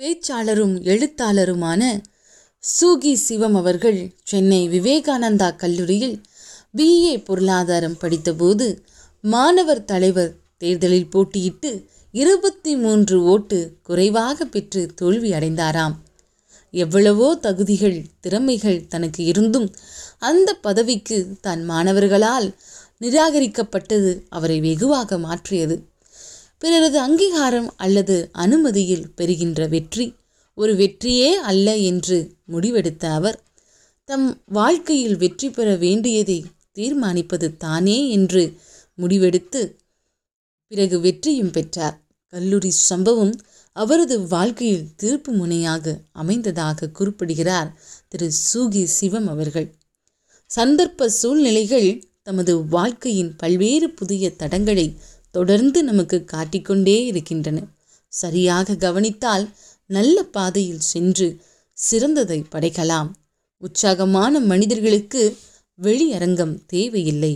பேச்சாளரும் எழுத்தாளருமான Suu Kyi சிவம் அவர்கள் சென்னை விவேகானந்தா கல்லூரியில் BA பொருளாதாரம் படித்தபோது மாணவர் தலைவர் தேர்தலில் போட்டியிட்டு இருபத்தி மூன்று ஓட்டு குறைவாக பெற்று தோல்வி அடைந்தாராம். எவ்வளவோ தகுதிகள் திறமைகள் தனக்கு இருந்தும் அந்த பதவிக்கு தன் மாணவர்களால் நிராகரிக்கப்பட்டது அவரை வெகுவாக மாற்றியது. பிறரது அங்கீகாரம் அல்லது அனுமதியில் பெறுகின்ற வெற்றி. ஒரு வெற்றியே அல்ல என்று முடிவெடுத்த அவர் தம் வாழ்க்கையில் வெற்றி பெற வேண்டியதை தீர்மானிப்பது தானே என்று முடிவெடுத்து பிறகு வெற்றியும் பெற்றார். கல்லூரி சம்பவம் அவரது வாழ்க்கையில் திருப்பு முனையாக அமைந்ததாக குறிப்பிடுகிறார் திரு. சூகி சிவம் அவர்கள். சந்தர்ப்ப சூழ்நிலைகள் தமது வாழ்க்கையின் பல்வேறு புதிய தடங்களை தொடர்ந்து நமக்கு காட்டிக்கொண்டே இருக்கின்றன. சரியாக கவனித்தால் நல்ல பாதையில் சென்று சிறந்ததை படைக்கலாம். உற்சாகமான மனிதர்களுக்கு வெளியரங்கம் தேவையில்லை.